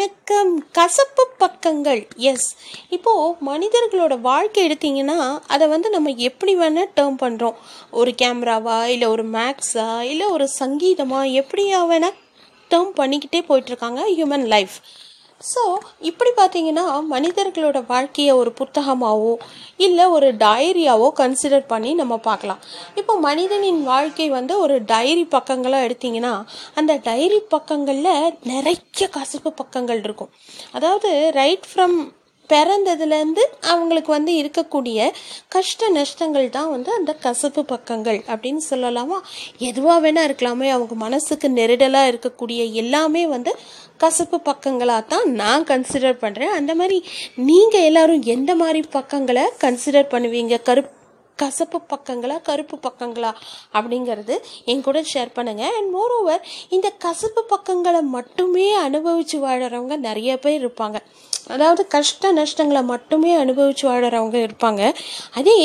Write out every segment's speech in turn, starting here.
வணக்கம். கசப்பு பக்கங்கள். எஸ் இப்போது மனிதர்களோட வாழ்க்கை எடுத்தீங்கன்னா அதை வந்து நம்ம எப்படி வேணால் டேர்ம் பண்ணுறோம் ஒரு கேமராவா இல்லை ஒரு மேக்ஸா இல்லை ஒரு சங்கீதமாக எப்படியா வேணால் டேர்ம் பண்ணிக்கிட்டே போயிட்டுருக்காங்க ஹியூமன் லைஃப் ஸோ இப்படி பார்த்தீங்கன்னா மனிதர்களோட வாழ்க்கையை ஒரு புத்தகமாகவோ இல்லை ஒரு டைரியாவோ கன்சிடர் பண்ணி நம்ம பார்க்கலாம். இப்போ மனிதனின் வாழ்க்கை வந்து ஒரு டைரி பக்கங்களாக எடுத்திங்கன்னா அந்த டைரி பக்கங்களில் நிறைய கசப்பு பக்கங்கள் இருக்கும். அதாவது ரைட் ஃப்ரம் பிறந்ததுலேருந்து அவங்களுக்கு வந்து இருக்கக்கூடிய கஷ்ட நஷ்டங்கள் தான் வந்து அந்த கசப்பு பக்கங்கள் அப்படின்னு சொல்லலாமா? எதுவாக வேணால் இருக்கலாமே அவங்க மனசுக்கு நெருடலாக இருக்கக்கூடிய எல்லாமே வந்து கசப்பு பக்கங்களாக தான் நான் கன்சிடர் பண்ணுறேன் அந்த மாதிரி நீங்கள் எல்லோரும் எந்த மாதிரி பக்கங்களை கன்சிடர் பண்ணுவீங்க? கருப்பு கசப்பு பக்கங்களா கருப்பு பக்கங்களா அப்படிங்கிறது என் கூட ஷேர் பண்ணுங்கள் அண்ட் ஓவர் இந்த கசப்பு பக்கங்களை மட்டுமே அனுபவித்து வாழறவங்க நிறைய பேர் இருப்பாங்க. அதாவது கஷ்ட நஷ்டங்களை மட்டுமே அனுபவித்து வாழறவங்க இருப்பாங்க. அதே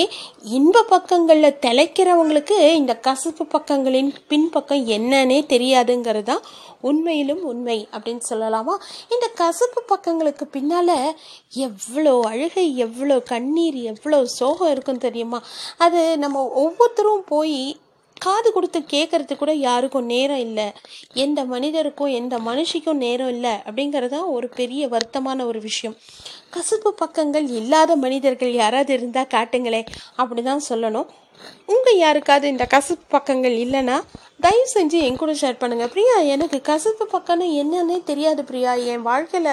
இன்ப பக்கங்களில் திளைக்கிறவங்களுக்கு இந்த கசப்பு பக்கங்களின் பின்பக்கம் என்னன்னே தெரியாதுங்கிறது தான் உண்மையிலும் உண்மை அப்படின்னு சொல்லலாமா? இந்த கசப்பு பக்கங்களுக்கு பின்னால் எவ்வளோ அழுகை எவ்வளோ கண்ணீர் எவ்வளோ சோகம் இருக்கும் தெரியுமா? அது நம்ம ஒவ்வொருத்தரும் போய் காது கொடுத்து கேட்கறதுக்கு கூட யாருக்கும் நேரம் இல்லை. எந்த மனிதருக்கும் எந்த மனுஷிக்கும் நேரம் இல்லை அப்படிங்கிறது தான் ஒரு பெரிய வருத்தமான ஒரு விஷயம். கசப்பு பக்கங்கள் இல்லாத மனிதர்கள் யாராவது இருந்தால் காட்டுங்களே அப்படி தான் சொல்லணும். உங்கள் யாருக்காவது இந்த கசப்பு பக்கங்கள் இல்லைன்னா தயவு செஞ்சு என் கூட ஷேர் பண்ணுங்கள் பிரியா எனக்கு கசப்பு பக்கம்னு என்னன்னே தெரியாது பிரியா. என் வாழ்க்கையில்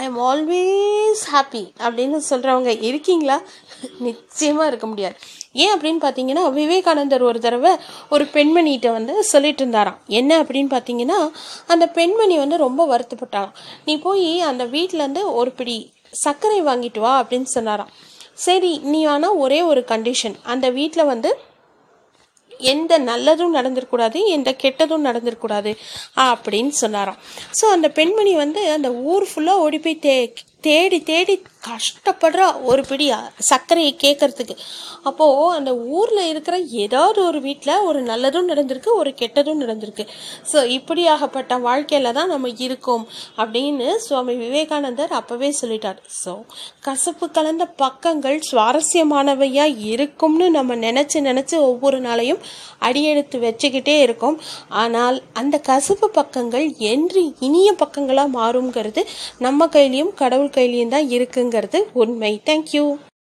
ஐ எம் ஆல்வேஸ் ஹாப்பி அப்படின்னு சொல்கிறவங்க இருக்கீங்களா? நிச்சயமாக இருக்க முடியாது. ஏன் அப்படின்னு பார்த்தீங்கன்னா விவேகானந்தர் ஒரு தடவை ஒரு பெண்மணிகிட்ட வந்து சொல்லிட்டு இருந்தாராம். என்ன அப்படின்னு பார்த்தீங்கன்னா அந்த பெண்மணி வந்து ரொம்ப வருத்தப்பட்டாராம். நீ போய் அந்த வீட்டிலேருந்து ஒரு பிடி சர்க்கரை வாங்கிட்டு வா அப்படின்னு சொன்னாராம். சரி நீ ஆனால் ஒரே ஒரு கண்டிஷன் அந்த வீட்டில் வந்து எந்த நல்லதும் நடந்துருக்கூடாது எந்த கெட்டதும் நடந்துருக்கூடாது அப்படின்னு சொன்னாராம். ஸோ அந்த பெண்மணி வந்து அந்த ஊர் ஃபுல்லாக ஓடி போய் தே தேடி தேடி கஷ்டப்படுறா ஒரு பிடி சர்க்கரையை கேட்கறதுக்கு அப்போது அந்த ஊரில் இருக்கிற ஏதாவது ஒரு வீட்டில் ஒரு நல்லதும் நடந்திருக்கு ஒரு கெட்டதும் நடந்திருக்கு. ஸோ இப்படியாகப்பட்ட வாழ்க்கையில் தான் நம்ம இருக்கோம் அப்படின்னு சுவாமி விவேகானந்தர் அப்போவே சொல்லிட்டார். ஸோ கசப்பு கலந்த பக்கங்கள் சுவாரஸ்யமானவையாக இருக்கும்னு நம்ம நினச்சி நினச்சி ஒவ்வொரு நாளையும் அடியெடுத்து வச்சுக்கிட்டே இருக்கோம். ஆனால் அந்த கசப்பு பக்கங்கள் என்று இனிய பக்கங்களாக மாறுங்கிறது நம்ம கையிலையும் கடவுள் கையிலையும் தான் இருக்குங்கிறது உண்மை. தேங்க்யூ